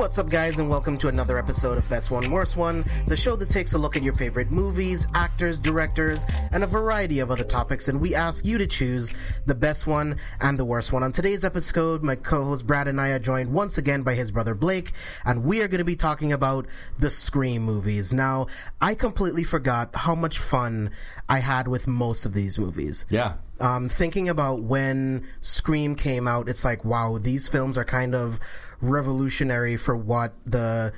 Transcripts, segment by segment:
What's up, guys, and welcome to another episode of Best One, Worst One, the show that takes a look at your favorite movies, actors, directors, and a variety of other topics, and we ask you to choose the best one and the worst one. On today's episode, my co-host Brad and I are joined once again by his brother Blake, and we are going to be talking about the Scream movies. Now, I completely forgot how much fun I had with most of these movies. Yeah. Um, thinking about when Scream came out, it's like, wow, these films are kind of revolutionary for what the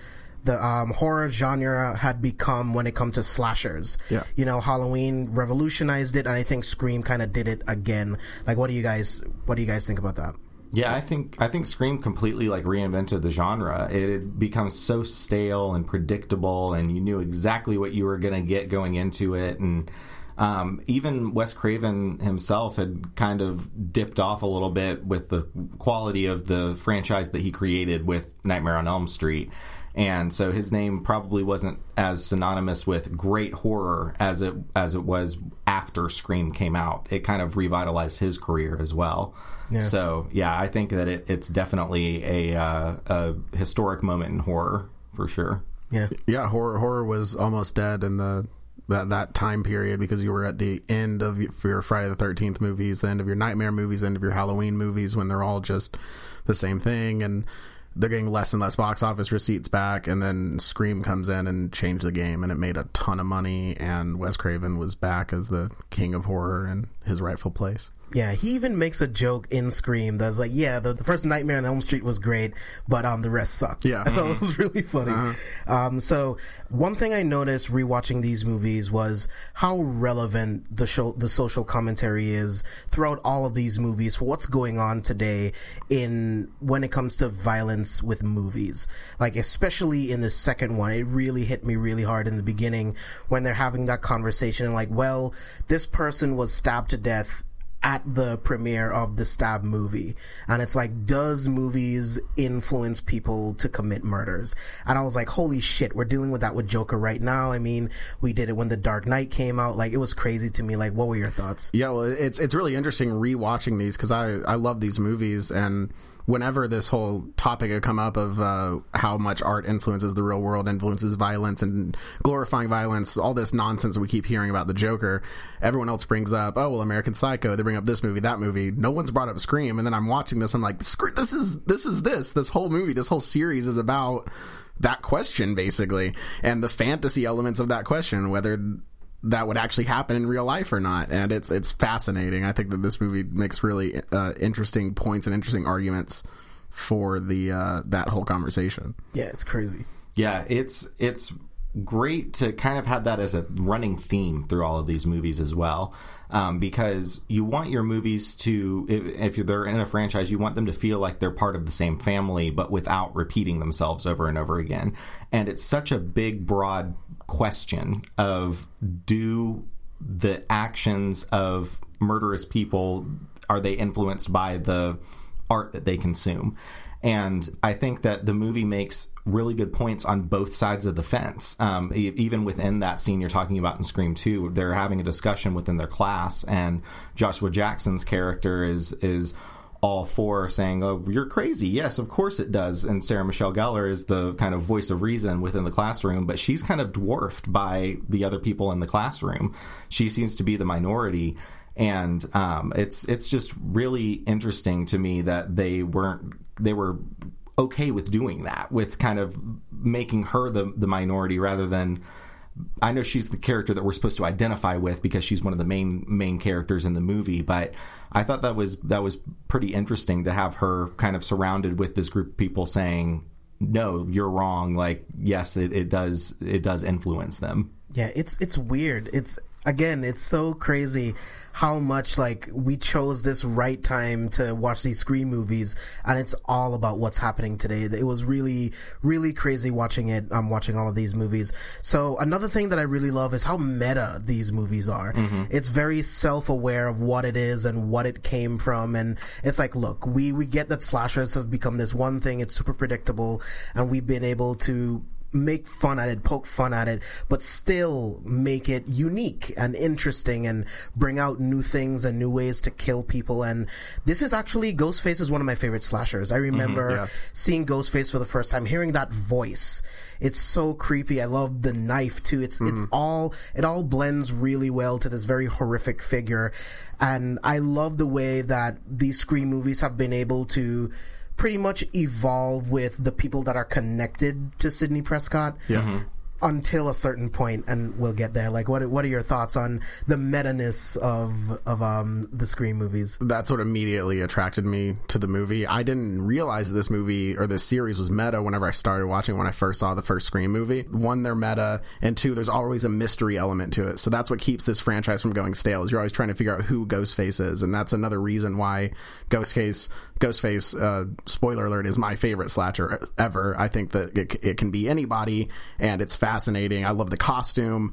the um, horror genre had become when it comes to slashers. Yeah. You know, Halloween revolutionized it, and I think Scream kind of did it again. Like, what do you guys what do you guys think about that? Yeah, I think I think Scream completely like reinvented the genre. It had become so stale and predictable, and you knew exactly what you were going to get going into it, and um, even Wes Craven himself had kind of dipped off a little bit with the quality of the franchise that he created with Nightmare on Elm Street. And so his name probably wasn't as synonymous with great horror as it as it was after Scream came out. It kind of revitalized his career as well. Yeah. So yeah, I think that it, it's definitely a, uh, a historic moment in horror for sure. Yeah, yeah. Horror horror was almost dead in the that that time period because you were at the end of your Friday the Thirteenth movies, the end of your Nightmare movies, the end of your Halloween movies, when they're all just the same thing, and they're getting less and less box office receipts back. And then Scream comes in and changed the game, and it made a ton of money. And Wes Craven was back as the king of horror in his rightful place. Yeah, he even makes a joke in Scream that's like, yeah, the, the, first Nightmare on Elm Street was great, but um, the rest sucked. Yeah, I thought it was really funny. Uh-huh. Um, so one thing I noticed rewatching these movies was how relevant the show, the social commentary is throughout all of these movies for what's going on today in when it comes to violence with movies. Like especially in the second one, it really hit me really hard in the beginning when they're having that conversation and like, well, this person was stabbed to death at the premiere of the Stab movie. And it's like, does movies influence people to commit murders? And I was like, holy shit, we're dealing with that with Joker right now. I mean, we did it when The Dark Knight came out. Like, it was crazy to me. Like, what were your thoughts? Yeah, well, it's, it's really interesting rewatching these because I, I love these movies and, whenever this whole topic had come up of uh, how much art influences the real world, influences violence and glorifying violence, all this nonsense we keep hearing about the Joker, everyone else brings up, oh well, American Psycho. They bring up this movie, that movie. No one's brought up Scream, and then I'm watching this. I'm like, this is this is this. This whole movie, this whole series is about that question basically, and the fantasy elements of that question, whether that would actually happen in real life or not. And it's it's fascinating. I think that this movie makes really uh, interesting points and interesting arguments for the uh, that whole conversation. Yeah, it's crazy. Yeah, it's it's great to kind of have that as a running theme through all of these movies as well. Um, because you want your movies to, if, if they're in a franchise, you want them to feel like they're part of the same family, but without repeating themselves over and over again. And it's such a big, broad question of do the actions of murderous people are they influenced by the art that they consume and I think that the movie makes really good points on both sides of the fence. Um, even within that scene you're talking about in Scream 2, they're having a discussion within their class, and Joshua Jackson's character is is all for saying, "Oh, you're crazy." Yes, of course it does. And Sarah Michelle Gellar is the kind of voice of reason within the classroom, but she's kind of dwarfed by the other people in the classroom. She seems to be the minority, and um, it's it's just really interesting to me that they weren't they were okay with doing that, with kind of making her the the minority rather than I know she's the character that we're supposed to identify with because she's one of the main main characters in the movie, but I thought that was that was pretty interesting to have her kind of surrounded with this group of people saying, "No, you're wrong." Like, yes, it, it does it does influence them. Yeah, it's it's weird. It's again, it's so crazy how much like we chose this right time to watch these Scream movies, and it's all about what's happening today. It was really, really crazy watching it. I'm um, watching all of these movies. So another thing that I really love is how meta these movies are. Mm-hmm. It's very self aware of what it is and what it came from, and it's like, look, we we get that slashers has become this one thing. It's super predictable, and we've been able to make fun at it, poke fun at it, but still make it unique and interesting and bring out new things and new ways to kill people. And this is actually Ghostface is one of my favorite slashers. I mm-hmm, remember yeah. seeing Ghostface for the first time, hearing that voice. It's so creepy. I love the knife too. It's it's mm-hmm. all it all blends really well to this very horrific figure, and I love the way that these Scream movies have been able to pretty much evolve with the people that are connected to Sidney Prescott. Yeah. Mm-hmm. Until a certain point, and we'll get there. Like, what what are your thoughts on the meta ness of of um the Scream movies? that's what immediately attracted me to the movie. I didn't realize this movie or this series was meta whenever I started watching when I first saw the first Scream movie. One, they're meta, and two, there's always a mystery element to it. So that's what keeps this franchise from going stale. Is you're always trying to figure out who Ghostface is, and that's another reason why Ghostface, Ghostface, uh, spoiler alert, is my favorite slasher ever. I think that it, it can be anybody, and it's fascinating. I love the costume.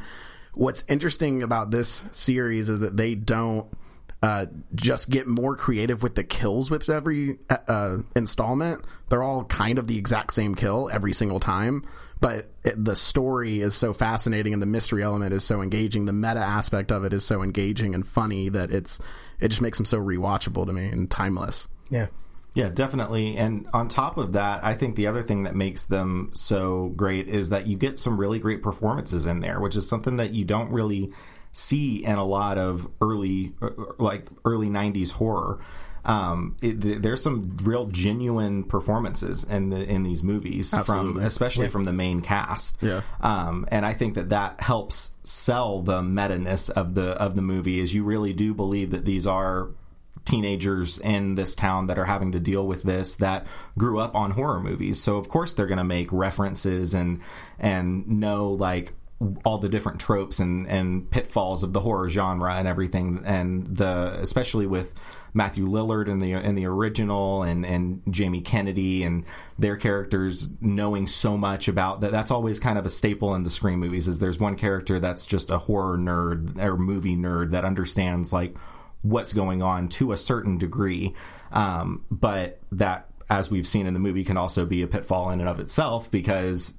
What's interesting about this series is that they don't uh, just get more creative with the kills with every uh, installment. They're all kind of the exact same kill every single time, but it, the story is so fascinating and the mystery element is so engaging. The meta aspect of it is so engaging and funny that it's it just makes them so rewatchable to me and timeless. Yeah. Yeah, definitely. And on top of that, I think the other thing that makes them so great is that you get some really great performances in there, which is something that you don't really see in a lot of early, like early '90s horror. Um, it, there's some real genuine performances in the in these movies, from Absolutely. especially from the main cast. Yeah. Um, and I think that that helps sell the meta ness of the of the movie. Is you really do believe that these are teenagers in this town that are having to deal with this that grew up on horror movies. So of course they're going to make references and and know like all the different tropes and and pitfalls of the horror genre and everything and the especially with Matthew Lillard in the in the original and and Jamie Kennedy and their characters knowing so much about that that's always kind of a staple in the Scream movies is there's one character that's just a horror nerd or movie nerd that understands like what's going on to a certain degree. Um, but that as we've seen in the movie can also be a pitfall in and of itself because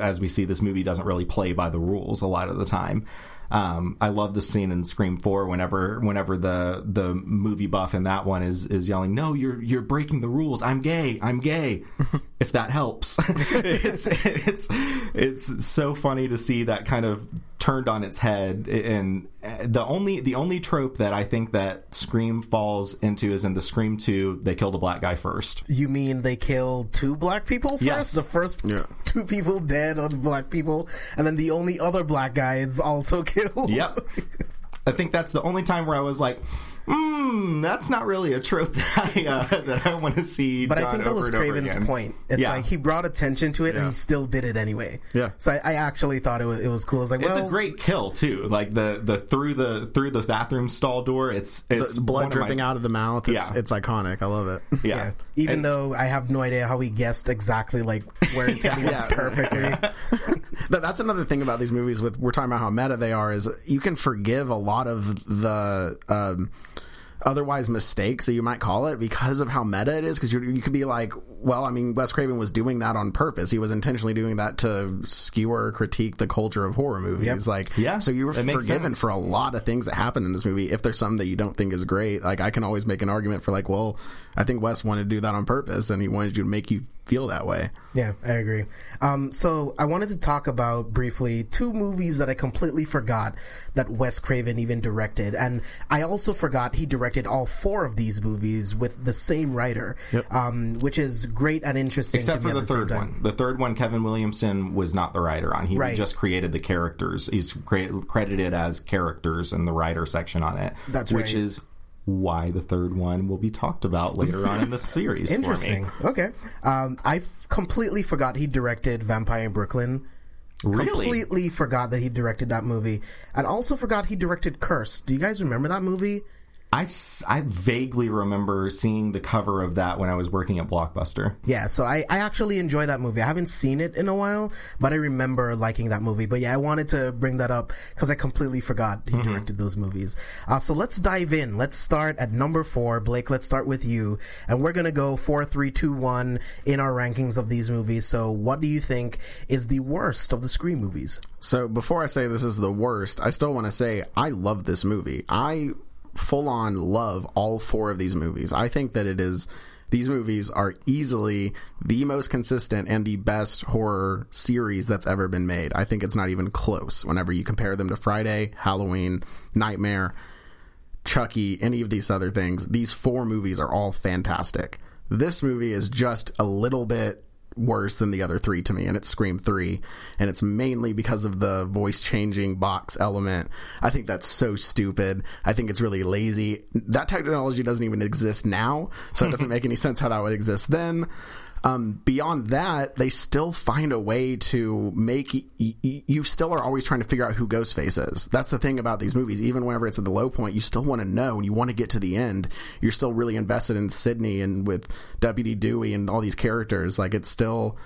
as we see this movie doesn't really play by the rules a lot of the time um, I love the scene in Scream Four whenever whenever the the movie buff in that one is is yelling, "No, you're you're breaking the rules. I'm gay. I'm gay." if that helps, it's it's it's so funny to see that kind of turned on its head. And the only the only trope that I think that Scream falls into is in the Scream Two, they kill the black guy first. You mean they killed two black people first? Yes. The first Yeah. two people dead are the black people, and then the only other black guy is also killed. Yep. I think that's the only time where I was like, hmm, that's not really a trope that I, uh, that I want to see. But I think that was and Craven's point. It's Yeah. like he brought attention to it and he still did it anyway. Yeah. So I, I actually thought it was it was cool. I was like, It's a great kill too. Like the the through the through the bathroom stall door. It's it's The blood one of my- dripping out of the mouth. It's, Yeah. it's iconic. I love it. Yeah. Yeah. Even And- though I have no idea how he guessed exactly like where his head was Yeah. perfectly. That, that's another thing about these movies. With we're talking about how meta they are. Is you can forgive a lot of the. Um, otherwise mistakes that you might call it because of how meta it is because you could be like well i mean wes craven was doing that on purpose. He was intentionally doing that to skewer or critique the culture of horror movies. Yep. like Yeah, so you were forgiven for a lot of things that happen in this movie if there's some that you don't think is great. Like i can always make an argument for like well i think wes wanted to do that on purpose and he wanted you to make you feel that way. Yeah, I agree. Um, so I wanted to talk about briefly two movies that I completely forgot that Wes Craven even directed, and I also forgot he directed all four of these movies with the same writer, Yep. um, which is great and interesting. Except for the third one. The third one, Kevin Williamson was not the writer on. He Right. just created the characters. He's cre- credited as characters in the writer section on it. That's which right. is why the third one will be talked about later on in the series. Interesting. For me. Okay. Um, I f- completely forgot he directed Vampire in Brooklyn. Really? Completely forgot that he directed that movie, and also forgot he directed Curse. Do you guys remember that movie? I, s- I vaguely remember seeing the cover of that when I was working at Blockbuster. Yeah, so I, I actually enjoy that movie. I haven't seen it in a while, but I remember liking that movie. But yeah, I wanted to bring that up because I completely forgot he directed those movies. Uh, so let's dive in. Let's start at number four. Blake, let's start with you. And we're going to go four, three, two, one in our rankings of these movies. So what do you think is the worst of the Scream movies? So before I say this is the worst, I still want to say I love this movie. I full on love all four of these movies. I think that it is these movies are easily the most consistent and the best horror series that's ever been made. I think it's not even close whenever you compare them to Friday, Halloween, Nightmare, Chucky, any of these other things. These four movies are all fantastic. This movie is just a little bit worse than the other three to me, and it's Scream 3. And it's mainly because of the voice changing box element. I think that's so stupid. I think it's really lazy. That technology doesn't even exist now, so it doesn't make any sense how that would exist then. Um, beyond that, they still find a way to make y- y- you still are always trying to figure out who Ghostface is. That's the thing about these movies. Even whenever it's at the low point, you still want to know and you want to get to the end. You're still really invested in Sidney and with Deputy Dewey and all these characters. Like it's still,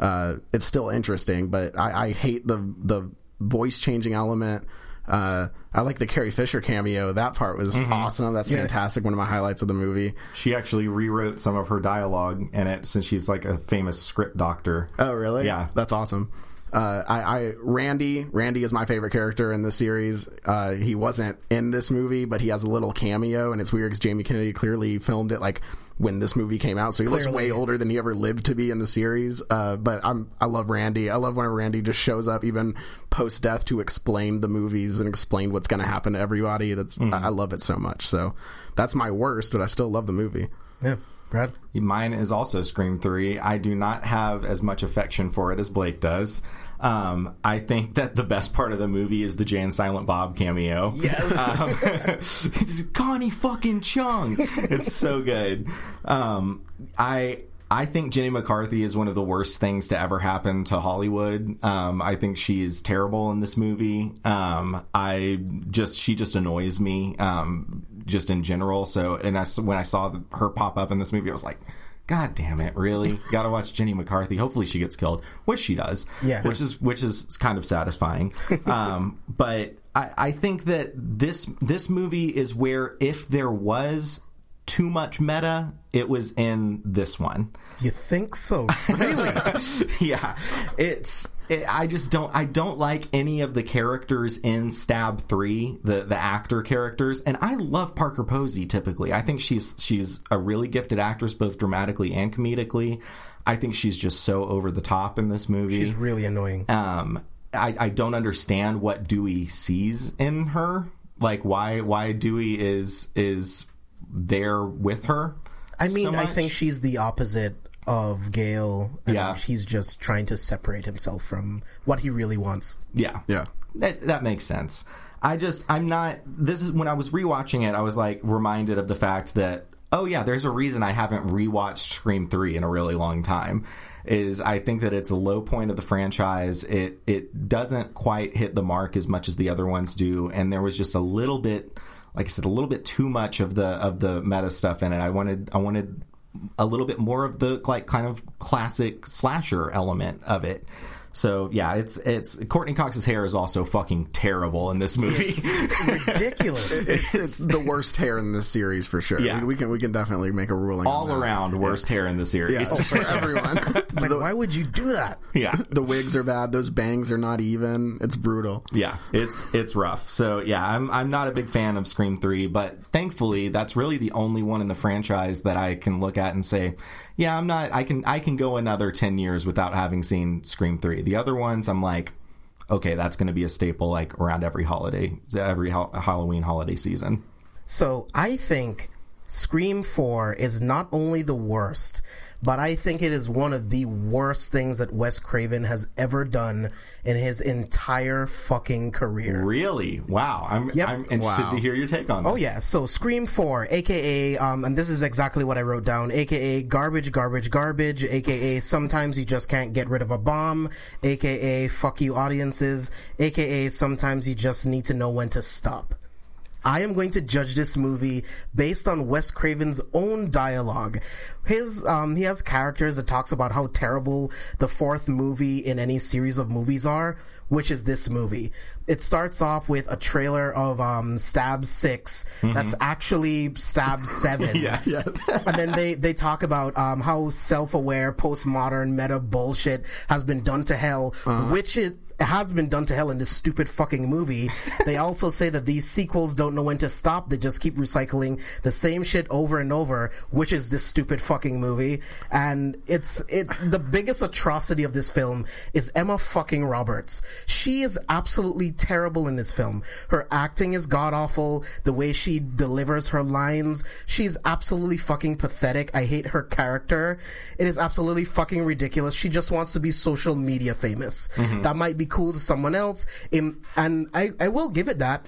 uh, it's still interesting. But I, I hate the the voice changing element. Uh, I like the Carrie Fisher cameo. That part was awesome. That's fantastic. One of my highlights of the movie. She actually rewrote some of her dialogue in it since she's like a famous script doctor. Oh, really? Yeah. that's awesome. Uh, I, I Randy Randy is my favorite character in the series. Uh, he wasn't in this movie, but he has a little cameo, and it's weird because Jamie Kennedy clearly filmed it like when this movie came out, so he looks way older than he ever lived to be in the series. Uh, but I'm I love Randy. I love when Randy just shows up even post death to explain the movies and explain what's going to happen to everybody. That's I, I love it so much. So that's my worst, but I still love the movie. Yeah, Brad? Mine is also Scream 3. I do not have as much affection for it as Blake does. Um, I think that the best part of the movie is the Jay and Silent Bob cameo. Yes. Um, it's Connie fucking Chung. It's so good. Um, I I think Jenny McCarthy is one of the worst things to ever happen to Hollywood. Um, I think she is terrible in this movie. Um, I just she just annoys me. Um, just in general. So, and I, when I saw her pop up in this movie, I was like. God damn it! Really, got to watch Jenny McCarthy. Hopefully, she gets killed, which she does. Yeah. which is which is kind of satisfying. um, but I, I think that this this movie is where if there was too much meta, it was in this one. You think so? Really? yeah, it's. It, I just don't. I don't like any of the characters in Stab Three, the the actor characters, and I love Parker Posey. Typically, I think she's she's a really gifted actress, both dramatically and comedically. I think she's just so over the top in this movie. She's really annoying. um, I, I don't understand what Dewey sees in her. Like why why Dewey is is there with her. I mean, so I think she's the opposite of Gail. Yeah. He's just trying to separate himself from what he really wants. yeah Yeah. that that makes sense. I just I'm not. This is when I was rewatching it. I was like reminded of the fact that oh yeah, there's a reason I haven't rewatched Scream three in a really long time. Is I think that it's a low point of the franchise. It it doesn't quite hit the mark as much as the other ones do, and there was just a little bit, like I said, a little bit too much of the of the meta stuff in it. I wanted I wanted a little bit more of the like kind of classic slasher element of it. So yeah, it's it's Courteney Cox's hair is also fucking terrible in this movie. It's Ridiculous. It's, it's the worst hair in this series for sure. Yeah. We, we can we can definitely make a ruling. All on that. around worst hair in the series. Yeah, oh, for everyone. It's like, why would you do that? yeah. the wigs are bad. Those bangs are not even. It's brutal. Yeah, it's it's rough. So yeah, I'm I'm not a big fan of Scream three, but thankfully that's really the only one in the franchise that I can look at and say, yeah, I'm not. I can I can go another ten years without having seen Scream three. The other ones, I'm like, okay, that's going to be a staple like around every holiday, every ha- Halloween holiday season. So I think Scream 4 is not only the worst, but I think it is one of the worst things that Wes Craven has ever done in his entire fucking career. Really? Wow. I'm Yep. I'm interested Wow. to hear your take on this. Oh yeah, so Scream 4, aka um and this is exactly what I wrote down, aka garbage garbage garbage, aka sometimes you just can't get rid of a bomb, aka fuck you audiences, aka sometimes you just need to know when to stop. I am going to judge this movie based on Wes Craven's own dialogue. His um, he has characters that talks about how terrible the fourth movie in any series of movies are, which is this movie. It starts off with a trailer of um, Stab 6 that's actually Stab Seven. Yes. Yes. and then they they talk about um, how self-aware postmodern meta bullshit has been done to hell, which it has been done to hell in this stupid fucking movie. they also say that these sequels don't know when to stop. They just keep recycling the same shit over and over, which is this stupid fucking movie. And it's it's the biggest atrocity of this film is Emma fucking Roberts. She is absolutely terrible in this film. Her acting is god awful. The way she delivers her lines, she's absolutely fucking pathetic. I hate her character. It is absolutely fucking ridiculous. She just wants to be social media famous. Mm-hmm. That might be cool to someone else. And I, I will give it that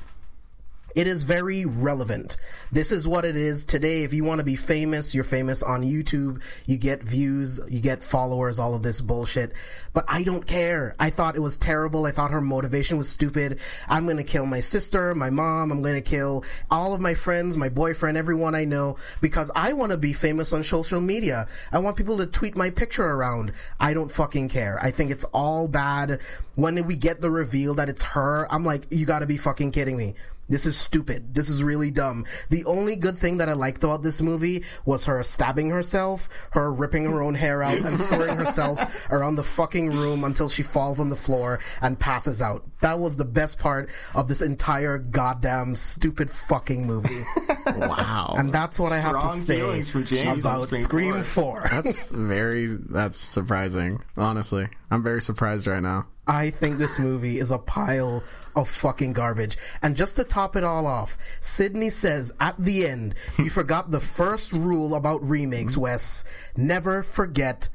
it is very relevant. This is what it is today. If you want to be famous, you're famous on YouTube. You get views, you get followers, all of this bullshit. But I don't care. I thought it was terrible. I thought her motivation was stupid. I'm going to kill my sister, my mom. I'm going to kill all of my friends, my boyfriend, everyone I know because I want to be famous on social media. I want people to tweet my picture around. I don't fucking care. I think it's all bad. When we get the reveal that it's her, I'm like, you gotta be fucking kidding me. This is stupid. This is really dumb. The only good thing that I liked about this movie was her stabbing herself, her ripping her own hair out, and throwing herself around the fucking room until she falls on the floor and passes out. That was the best part of this entire goddamn stupid fucking movie. Wow. And that's what I have to say feelings from James on about Scream Scream 4. that's very that's surprising. Honestly, I'm very surprised right now. I think this movie is a pile of fucking garbage. And just to top it all off, Sidney says at the end, you forgot the first rule about remakes, hmm? Wes. Never forget.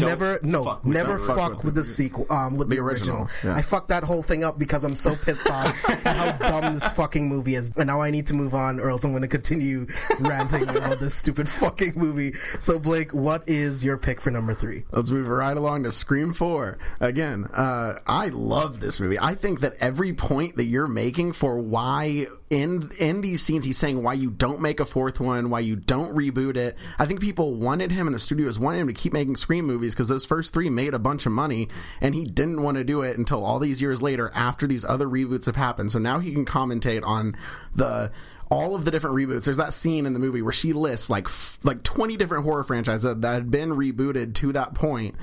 Never no, fuck with never the fuck original. with the sequel, um, with the, The original. original, yeah. I fucked that whole thing up because I'm so pissed off at how dumb this fucking movie is. And now I need to move on, or else I'm going to continue ranting about this stupid fucking movie. So Blake, what is your pick for number three? Let's move right along to Scream 4. Again, uh, I love this movie. I think that every point that you're making for why in in these scenes he's saying why you don't make a fourth one, why you don't reboot it. I think people wanted him and the studios wanted him to keep making Scream movies because those first three made a bunch of money and he didn't want to do it until all these years later after these other reboots have happened. So now he can commentate on the all of the different reboots. There's that scene in the movie where she lists like f- like 20 different horror franchises that, that had been rebooted to that point.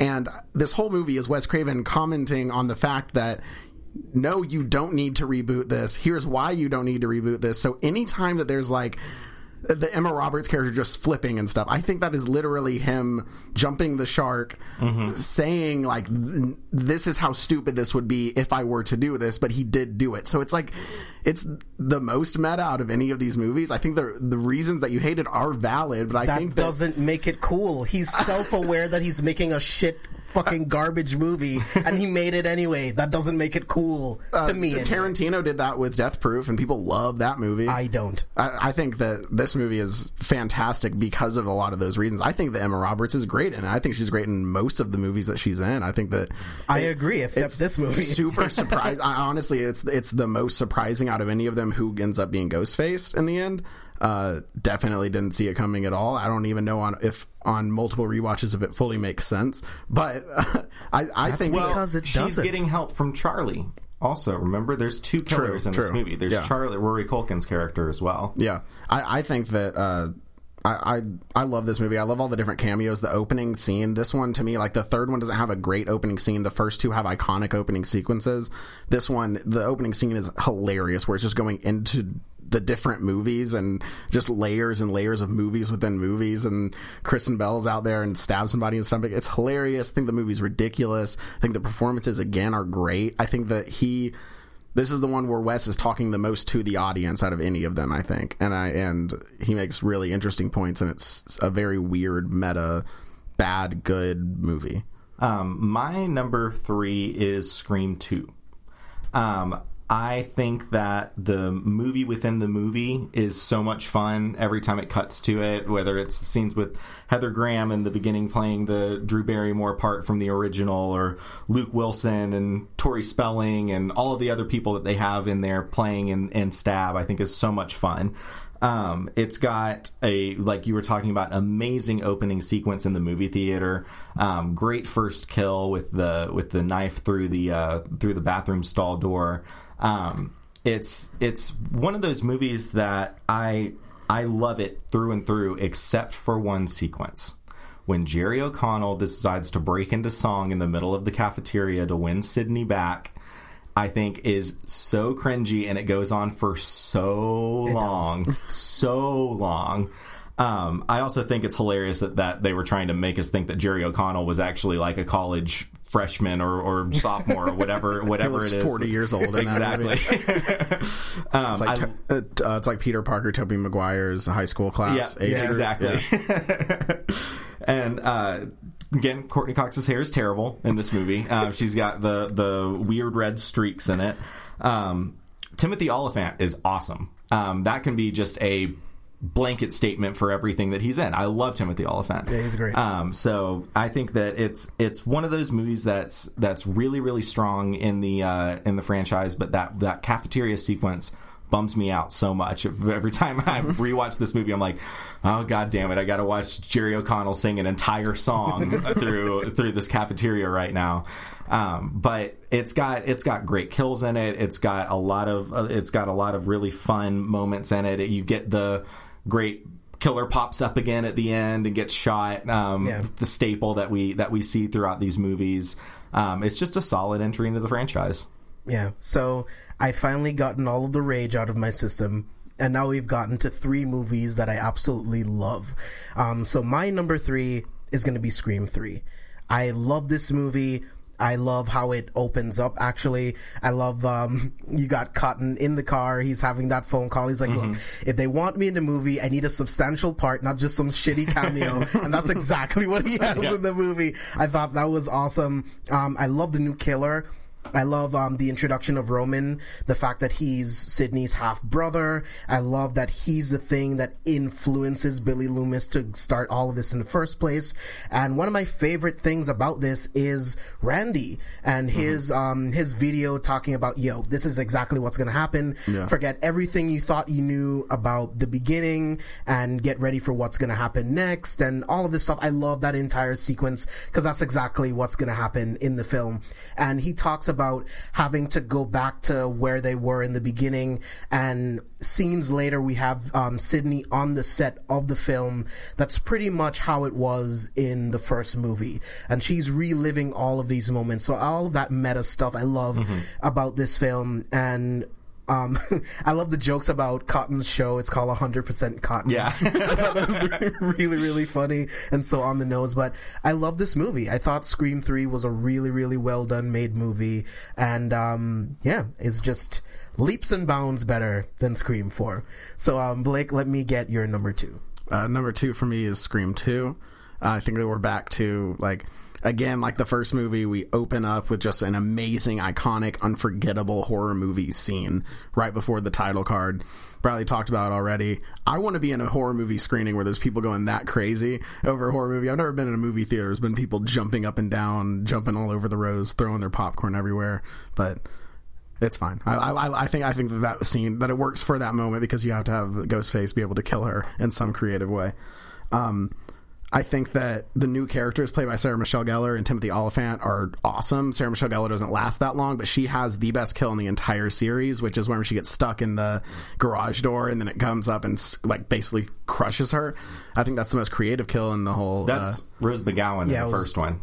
And this whole movie is Wes Craven commenting on the fact that no, you don't need to reboot this. Here's why you don't need to reboot this. So anytime that there's like the Emma Roberts character just flipping and stuff, I think that is literally him jumping the shark, mm-hmm. saying like, "This is how stupid this would be if I were to do this," but he did do it. So it's like, it's the most meta out of any of these movies. I think the the reasons that you hate it are valid, but I that think that doesn't make it cool. He's self-aware that he's making a shit fucking garbage movie, and he made it anyway. That doesn't make it cool to uh, me. anyway. Tarantino did that with Death Proof, and people love that movie. I don't. I, I think that this movie is fantastic because of a lot of those reasons. I think that Emma Roberts is great it. I think she's great in most of the movies that she's in. I think that I agree, except it's this movie. super surprised. Honestly, it's it's the most surprising out of any of them who ends up being Ghostface in the end. Uh, definitely didn't see it coming at all. I don't even know on if on multiple rewatches if it fully makes sense. But I, I think well- Because it she's doesn't. getting help from Charlie. Also, remember, there's two killers in this movie. There's Yeah. Charlie, Rory Culkin's character as well. Yeah, I, I think that uh, I, I I love this movie. I love all the different cameos. The opening scene. This one to me, like the third one, doesn't have a great opening scene. The first two have iconic opening sequences. This one, the opening scene is hilarious, where it's just going into the different movies and just layers and layers of movies within movies and Kristen Bell's out there and stabs somebody in the stomach. It's hilarious. I think the movie's ridiculous. I think the performances again are great. I think that he this is the one where Wes is talking the most to the audience out of any of them, I think. And I and he makes really interesting points and it's a very weird meta bad good movie. Um, my number three is Scream 2. Um, I think that the movie within the movie is so much fun every time it cuts to it, whether it's the scenes with Heather Graham in the beginning playing the Drew Barrymore part from the original, or Luke Wilson and Tori Spelling and all of the other people that they have in there playing in, in Stab, I think is so much fun. Um, it's got a like you were talking about amazing opening sequence in the movie theater. Um, great first kill with the with the knife through the uh, through the bathroom stall door. Um, it's it's one of those movies that I I love it through and through, except for one sequence when Jerry O'Connell decides to break into song in the middle of the cafeteria to win Sidney back I think is so cringy and it goes on for so it long, so long. Um, I also think it's hilarious that, that they were trying to make us think that Jerry O'Connell was actually like a college freshman or, or sophomore or whatever whatever it is. Forty years old, exactly. um, it's, like I, uh, it's like Peter Parker, Tobey Maguire's high school class. Yeah, yeah exactly. Yeah. and uh, again, Courteney Cox's hair is terrible in this movie. Uh, she's got the the weird red streaks in it. Um, Timothy Olyphant is awesome. Um, that can be just a blanket statement for everything that he's in. I love Timothy Olyphant. Yeah, he's great. Um, so I think that it's it's one of those movies that's that's really really strong in the uh, in the franchise, but that that cafeteria sequence bums me out so much. Every time I rewatch this movie, I'm like, oh god damn it, I got to watch Jerry O'Connell sing an entire song through through this cafeteria right now. Um, but it's got it's got great kills in it. It's got a lot of uh, it's got a lot of really fun moments in it. You get the great killer pops up again at the end and gets shot. Um, yeah. The staple that we that we see throughout these movies. Um, it's just a solid entry into the franchise. Yeah. So I finally gotten all of the rage out of my system. And now we've gotten to three movies that I absolutely love. Um, so my number three is going to be Scream 3. I love this movie. I love how it opens up. Actually, I love um, you got Cotton in the car. He's having that phone call. He's like, mm-hmm. "Look, if they want me in the movie, I need a substantial part, not just some shitty cameo." and that's exactly what he has yeah. in the movie. I thought that was awesome. Um, I love the new killer. I love um, the introduction of Roman, the fact that he's Sidney's half brother. I love that he's the thing that influences Billy Loomis to start all of this in the first place. And one of my favorite things about this is Randy and mm-hmm. his mm-hmm. um, his video talking about, yo, this is exactly what's going to happen. Yeah. Forget everything you thought you knew about the beginning and get ready for what's going to happen next and all of this stuff. I love that entire sequence because that's exactly what's going to happen in the film. And he talks about having to go back to where they were in the beginning. And scenes later we have um, Sidney on the set of the film. That's pretty much how it was in the first movie. And she's reliving all of these moments. So all of that meta stuff I love mm-hmm. about this film. And um, I love the jokes about Cotton's show. It's called 100% Cotton. Yeah. that was really, really funny and so on the nose. But I love this movie. I thought Scream 3 was a really, really well done made movie. And, um, yeah, it's just leaps and bounds better than Scream 4. So, um, Blake, let me get your number two. Uh, number two for me is Scream 2. Uh, I think that we're back to, like, again, like the first movie, we open up with just an amazing, iconic, unforgettable horror movie scene right before the title card. Bradley talked about already. I want to be in a horror movie screening where there's people going that crazy over a horror movie. I've never been in a movie theater. There's been people jumping up and down, jumping all over the rows, throwing their popcorn everywhere. But it's fine. I, I, I, think I think that that scene that it works for that moment because you have to have Ghostface be able to kill her in some creative way. Um, I think that the new characters played by Sarah Michelle Gellar and Timothy Olyphant are awesome. Sarah Michelle Gellar doesn't last that long, but she has the best kill in the entire series, which is when she gets stuck in the garage door and then it comes up and like basically crushes her. I think that's the most creative kill in the whole. That's uh, Rose McGowan yeah, in the was, first one.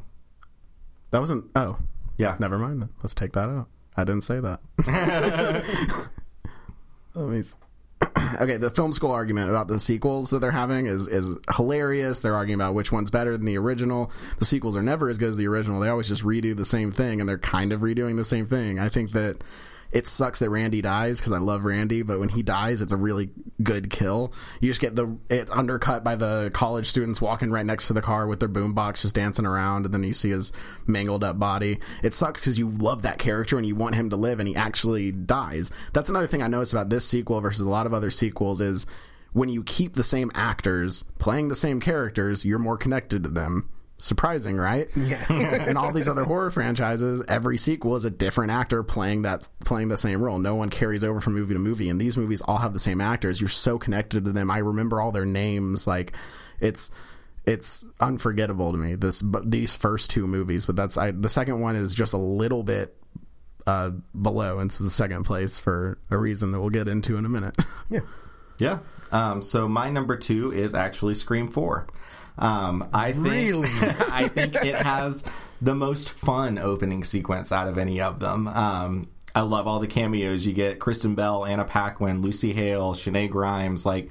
That wasn't. Oh, yeah. Never mind. Then. Let's take that out. I didn't say that. Let me okay, the film school argument about the sequels that they're having is is hilarious. They're arguing about which one's better than the original. The sequels are never as good as the original. They always just redo the same thing, and they're kind of redoing the same thing. I think that it sucks that Randy dies because I love Randy, but when he dies, it's a really good kill. You just get the it undercut by the college students walking right next to the car with their boombox just dancing around, and then you see his mangled up body. It sucks because you love that character and you want him to live, and he actually dies. That's another thing I noticed about this sequel versus a lot of other sequels is when you keep the same actors playing the same characters, you're more connected to them. Surprising, right? Yeah. In all these other horror franchises, every sequel is a different actor playing that playing the same role. No one carries over from movie to movie, and these movies all have the same actors. You're so connected to them. I remember all their names. Like it's it's unforgettable to me. This but these first two movies, but that's I, the second one is just a little bit uh, below, and it's the second place for a reason that we'll get into in a minute. yeah. Yeah. Um, so my number two is actually Scream Four. Um, I think Really? I think it has the most fun opening sequence out of any of them. Um, I love all the cameos you get: Kristen Bell, Anna Paquin, Lucy Hale, Shenae Grimes, like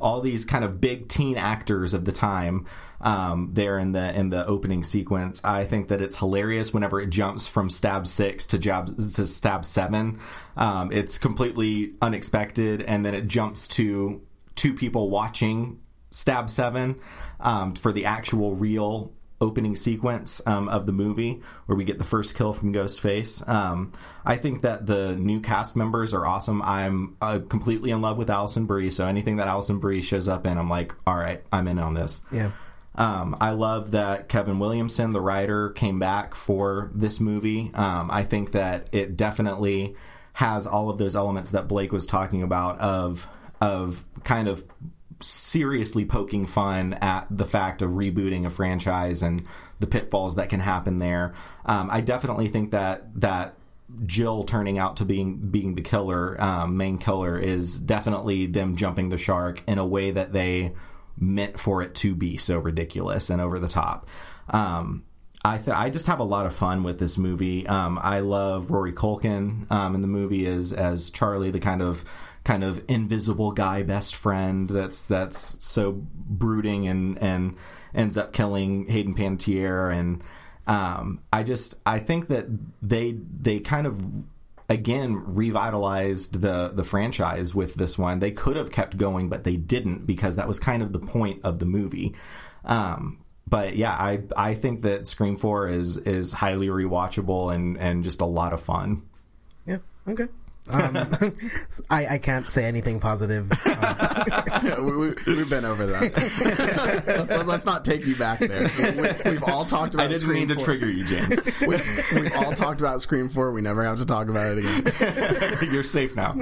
all these kind of big teen actors of the time. Um, there in the in the opening sequence, I think that it's hilarious whenever it jumps from stab six to jab to stab seven. Um, it's completely unexpected, and then it jumps to two people watching stab seven um, for the actual real opening sequence um, of the movie where we get the first kill from Ghostface. Um, I think that the new cast members are awesome. I'm uh, completely in love with Alison Brie, so anything that Alison Brie shows up in, I'm like, all right, I'm in on this. Yeah. Um, I love that Kevin Williamson, the writer, came back for this movie. Um, I think that it definitely has all of those elements that Blake was talking about of of kind of seriously poking fun at the fact of rebooting a franchise and the pitfalls that can happen there. Um, I definitely think that that Jill turning out to being being the killer, um, main killer, is definitely them jumping the shark in a way that they meant for it to be so ridiculous and over the top. Um, I th- I just have a lot of fun with this movie. Um, I love Rory Culkin um, in the movie as as Charlie, the kind of kind of invisible guy best friend that's that's so brooding and and ends up killing Hayden Panettiere and um, I just I think that they they kind of again revitalized the the franchise with this one. They could have kept going, but they didn't because that was kind of the point of the movie. Um, but yeah, I I think that Scream Four is is highly rewatchable and and just a lot of fun. Yeah. Okay. Um, I, I can't say anything positive. Um, we, we, we've been over that. let's, let's not take you back there. We, have all talked about. I didn't Scream mean to 4. trigger you, James. We, we've all talked about Scream Four. We never have to talk about it again. You're safe now.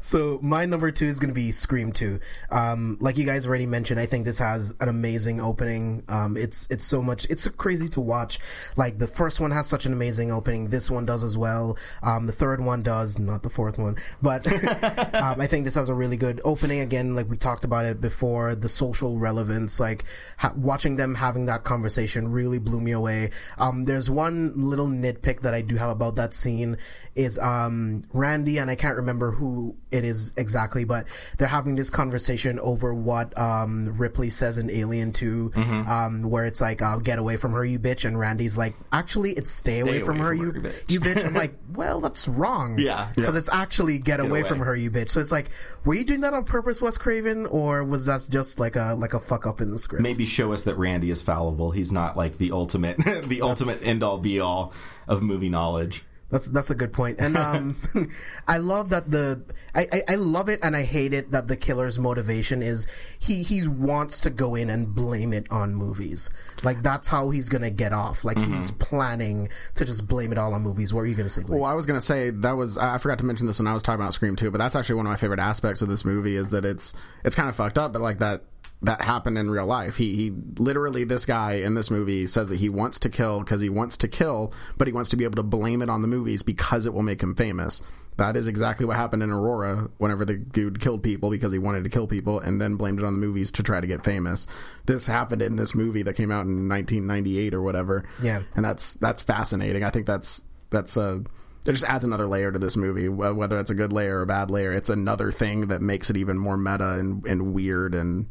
so my number two is going to be Scream Two. Um, like you guys already mentioned, I think this has an amazing opening. Um, it's it's so much. It's crazy to watch. Like the first one has such an amazing opening. This one does as well. Um, the third one does, not the fourth one, but um, I think this has a really good opening. Again, like we talked about it before, the social relevance, like ha- watching them having that conversation really blew me away. Um, there's one little nitpick that I do have about that scene is um, Randy and I can't remember who it is exactly, but they're having this conversation over what um, Ripley says in Alien 2, um, where it's like, uh, "Get away from her, you bitch," and Randy's like, "Actually, it's stay, away, from, her, you bitch." you bitch." I'm like, "Well, that's wrong." Yeah. because it's actually "Get, away, away. from her, you bitch." So it's like, were you doing that on purpose, Wes Craven, or was that just like a like a fuck up in the script? Maybe show us that Randy is fallible. He's not like the ultimate, the ultimate end all be all of movie knowledge. That's that's a good point, and um, I love that the I, I, I love it and I hate it that the killer's motivation is he he wants to go in and blame it on movies. Like that's how he's gonna get off. Like he's planning to just blame it all on movies. What are you gonna say? Blake? Well, I was gonna say that was I forgot to mention this when I was talking about Scream too, but that's actually one of my favorite aspects of this movie is that it's it's kind of fucked up, but like that that happened in real life. He he literally this guy in this movie says that he wants to kill because he wants to kill, but he wants to be able to blame it on the movies because it will make him famous. That is exactly what happened in Aurora whenever the dude killed people because he wanted to kill people and then blamed it on the movies to try to get famous. This happened in this movie that came out in 1998 or whatever. Yeah. And that's that's fascinating. I think that's that's uh it just adds another layer to this movie, whether it's a good layer or a bad layer. It's another thing that makes it even more meta and, and weird and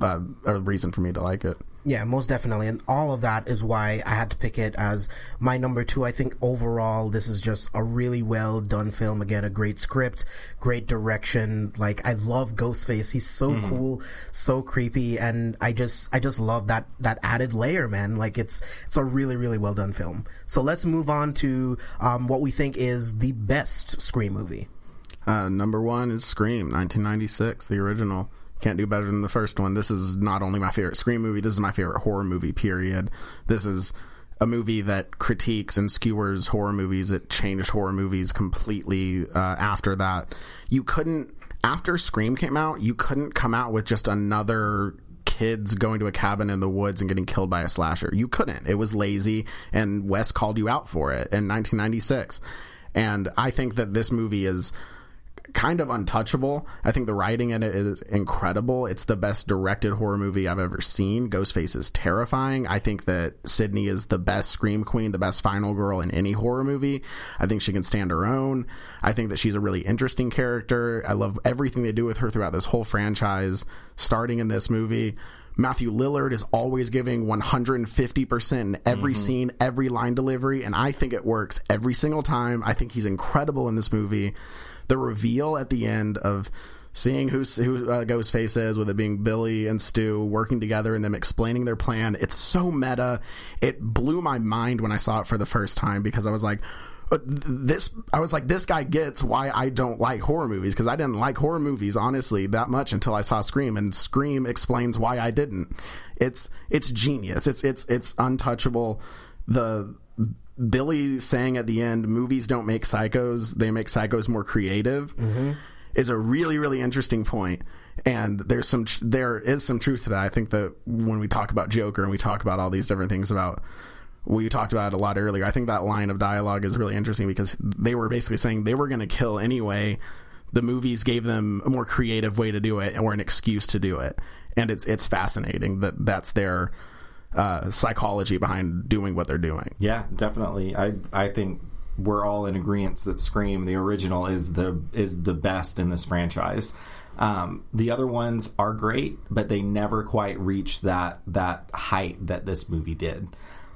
uh, a reason for me to like it. Yeah, most definitely. And all of that is why I had to pick it as my number two. I think overall, this is just a really well done film. Again, a great script, great direction. Like, I love Ghostface. He's so mm-hmm. cool, so creepy. And I just, I just love that, that added layer, man. Like, it's, it's a really, really well done film. So let's move on to, um, what we think is the best Scream movie. Uh, number one is Scream, 1996, the original. Can't do better than the first one. This is not only my favorite Scream movie, this is my favorite horror movie, period. This is a movie that critiques and skewers horror movies. It changed horror movies completely uh, after that. You couldn't, after Scream came out, you couldn't come out with just another kids going to a cabin in the woods and getting killed by a slasher. You couldn't. It was lazy, and Wes called you out for it in 1996. And I think that this movie is kind of untouchable. I think the writing in it is incredible. It's the best directed horror movie I've ever seen. Ghostface is terrifying. I think that Sidney is the best scream queen, the best final girl in any horror movie. I think she can stand her own. I think that she's a really interesting character. I love everything they do with her throughout this whole franchise, starting in this movie. Matthew Lillard is always giving 150% in every mm-hmm. scene, every line delivery, and I think it works every single time. I think he's incredible in this movie the reveal at the end of seeing who who uh, Ghostface is, with it being Billy and Stu working together and them explaining their plan. It's so meta. It blew my mind when I saw it for the first time because I was like. This I was like this guy gets why I don't like horror movies because I didn't like horror movies honestly that much until I saw Scream and Scream explains why I didn't. It's it's genius. It's it's it's untouchable. The Billy saying at the end, movies don't make psychos, they make psychos more creative, mm-hmm. is a really, really interesting point. And there's some, there is some truth to that. I think that when we talk about Joker and we talk about all these different things about, we talked about it a lot earlier. I think that line of dialogue is really interesting because they were basically saying they were going to kill anyway. The movies gave them a more creative way to do it or an excuse to do it. And it's, it's fascinating that that's their, uh, psychology behind doing what they're doing. Yeah, definitely. I I think we're all in agreement that Scream, the original, is the is the best in this franchise. Um, the other ones are great, but they never quite reach that that height that this movie did.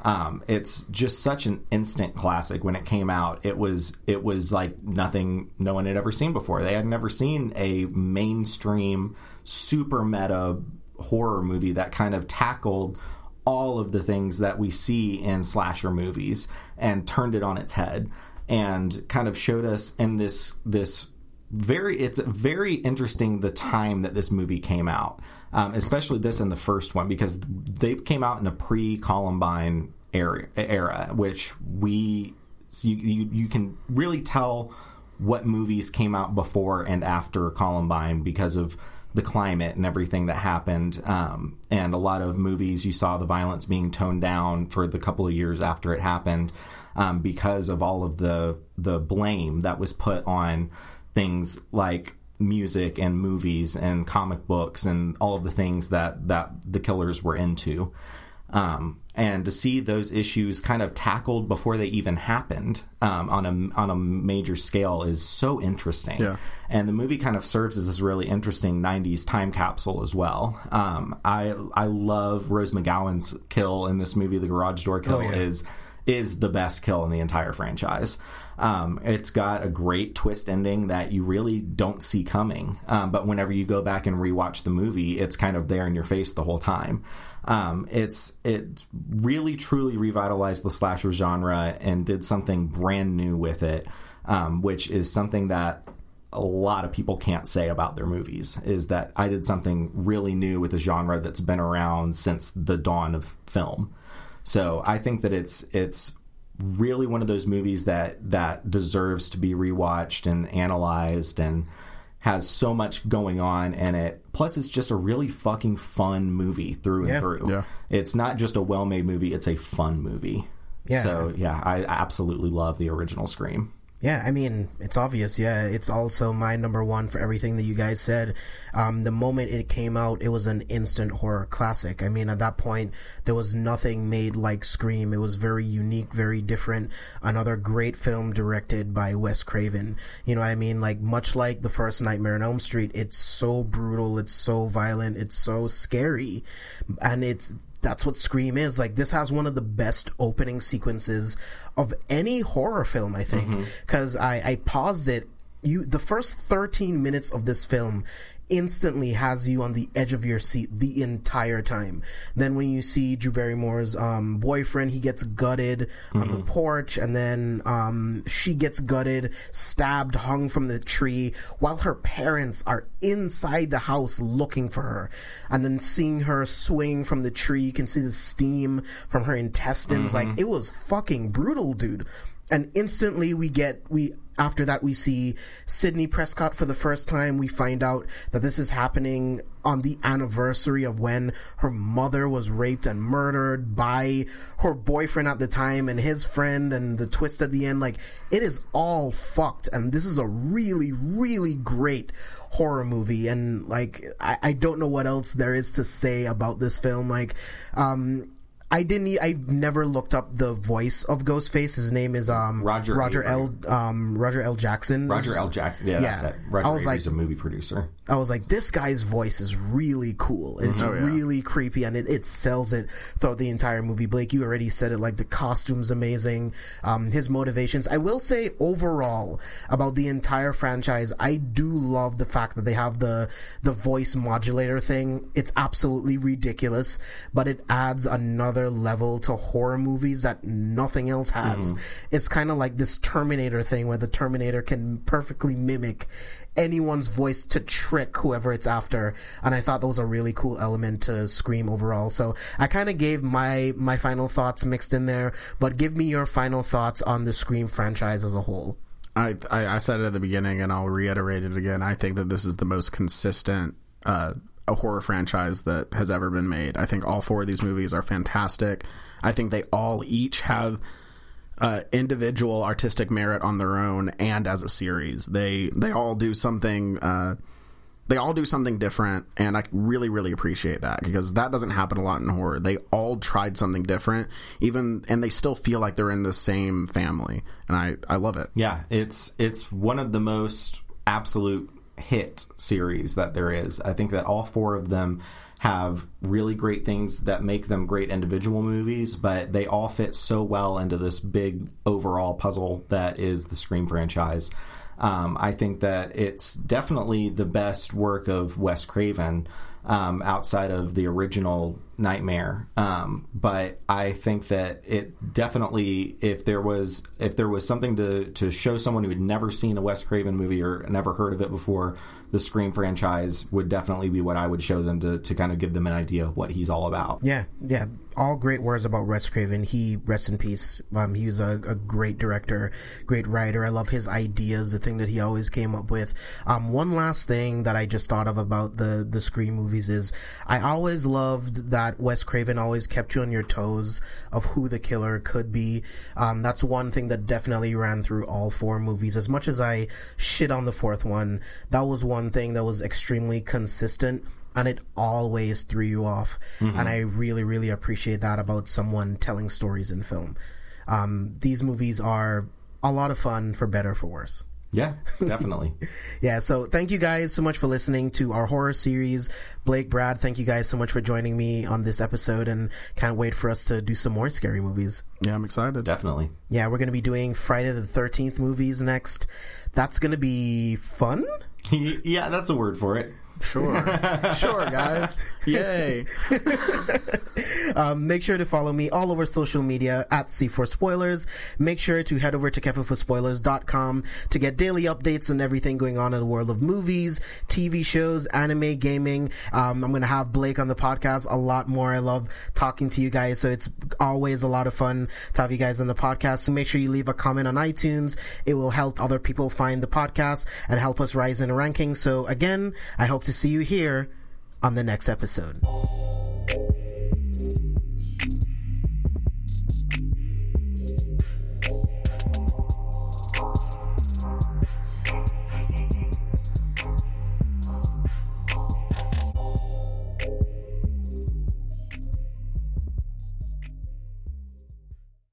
Um, it's just such an instant classic. When it came out, it was it was like nothing no one had ever seen before. They had never seen a mainstream super meta horror movie that kind of tackled all of the things that we see in slasher movies and turned it on its head and kind of showed us in this this very it's very interesting the time that this movie came out um, especially this in the first one because they came out in a pre Columbine era, era which we you, you, you can really tell what movies came out before and after Columbine because of the climate and everything that happened. Um, and a lot of movies, you saw the violence being toned down for the couple of years after it happened um, because of all of the the blame that was put on things like music and movies and comic books and all of the things that that the killers were into. Um, and to see those issues kind of tackled before they even happened um, on a on a major scale is so interesting. Yeah. And the movie kind of serves as this really interesting '90s time capsule as well. Um, I I love Rose McGowan's kill in this movie. The garage door kill oh, yeah. is is the best kill in the entire franchise. Um, it's got a great twist ending that you really don't see coming. Um, but whenever you go back and rewatch the movie, it's kind of there in your face the whole time. Um, it's it really truly revitalized the slasher genre and did something brand new with it, um, which is something that a lot of people can't say about their movies. Is that I did something really new with a genre that's been around since the dawn of film. So I think that it's it's really one of those movies that that deserves to be rewatched and analyzed and has so much going on in it. Plus, it's just a really fucking fun movie through and through. Yeah. It's not just a well made movie, it's a fun movie. Yeah. So, yeah, I absolutely love the original Scream. Yeah, I mean, it's obvious. Yeah, it's also my number one for everything that you guys said. Um, the moment it came out, it was an instant horror classic. I mean, at that point, there was nothing made like Scream. It was very unique, very different. Another great film directed by Wes Craven. You know what I mean? Like, much like the first Nightmare on Elm Street, it's so brutal, it's so violent, it's so scary. And it's that's what Scream is. Like this has one of the best opening sequences of any horror film, I think. Mm-hmm. Because I, I paused it. You the first 13 minutes of this film instantly has you on the edge of your seat the entire time. Then when you see Drew Barrymore's um, boyfriend, he gets gutted on the porch, and then um, she gets gutted, stabbed, hung from the tree, while her parents are inside the house looking for her. And then seeing her swing from the tree, you can see the steam from her intestines. Like it was fucking brutal, dude and instantly we get we after that we see Sidney Prescott for the first time. We find out that this is happening on the anniversary of when her mother was raped and murdered by her boyfriend at the time and his friend and the twist at the end. Like it is all fucked. And this is a really really great horror movie. And like I, I don't know what else there is to say about this film. Like um I didn't. e- I've never looked up the voice of Ghostface. His name is um Roger Roger Avary. L. Um Roger L. Jackson. Roger L. Jackson. Yeah, that's Yeah. it. Roger I was Avary's like- a movie producer. I was like, this guy's voice is really cool. It's Oh, yeah. really creepy, and it, it sells it throughout the entire movie. Blake, you already said it. Like the costumes, amazing. Um, his motivations. I will say overall about the entire franchise, I do love the fact that they have the the voice modulator thing. It's absolutely ridiculous, but it adds another level to horror movies that nothing else has. It's kind of like this Terminator thing where the Terminator can perfectly mimic anyone's voice to trick whoever it's after and i thought that was a really cool element to scream overall so i kind of gave my my final thoughts mixed in there but give me your final thoughts on the scream franchise as a whole I, I I said it at the beginning, and I'll reiterate it again. I think that this is the most consistent uh, a horror franchise that has ever been made. I think all four of these movies are fantastic. I think they all each have uh, individual artistic merit on their own, and as a series, they they all do something. Uh, they all do something different and i really really appreciate that because that doesn't happen a lot in horror they all tried something different even and they still feel like they're in the same family and i i love it Yeah, it's it's one of the most absolute hit series that there is. I think that all four of them have really great things that make them great individual movies, but they all fit so well into this big overall puzzle that is the Scream franchise. Um, I think that it's definitely the best work of Wes Craven um, outside of the original Nightmare. Um, but I think that it definitely, if there was if there was something to to show someone who had never seen a Wes Craven movie or never heard of it before, the Scream franchise would definitely be what I would show them to to kind of give them an idea of what he's all about. yeah yeah all great words about Wes Craven. He rests in peace. Um, he was a, a great director, great writer. I love his ideas, the thing that he always came up with. Um, one last thing that I just thought of about the the Scream movies is I always loved that Wes Craven always kept you on your toes of who the killer could be. Um, that's one thing that definitely ran through all four movies. As much as I shit on the fourth one, that was one thing that was extremely consistent and it always threw you off. And I really, really appreciate that about someone telling stories in film. Um, these movies are a lot of fun, for better or for worse. Yeah, definitely. Yeah, so thank you guys so much for listening to our horror series. Blake, Brad, thank you guys so much for joining me on this episode and can't wait for us to do some more scary movies. yeah i'm excited definitely. Yeah, we're going to be doing Friday the 13th movies next. That's going to be fun. yeah, that's a word for it. Sure sure guys yay Um, make sure to follow me all over social media at C4 Spoilers. Make sure to head over to careful4spoilers.com to get daily updates on everything going on in the world of movies, TV shows, anime, gaming. Um, I'm going to have Blake on the podcast a lot more. I love talking to you guys, so it's always a lot of fun to have you guys on the podcast. So make sure you leave a comment on iTunes. It will help other people find the podcast and help us rise in the rankings. So again, I hope to see you here on the next episode.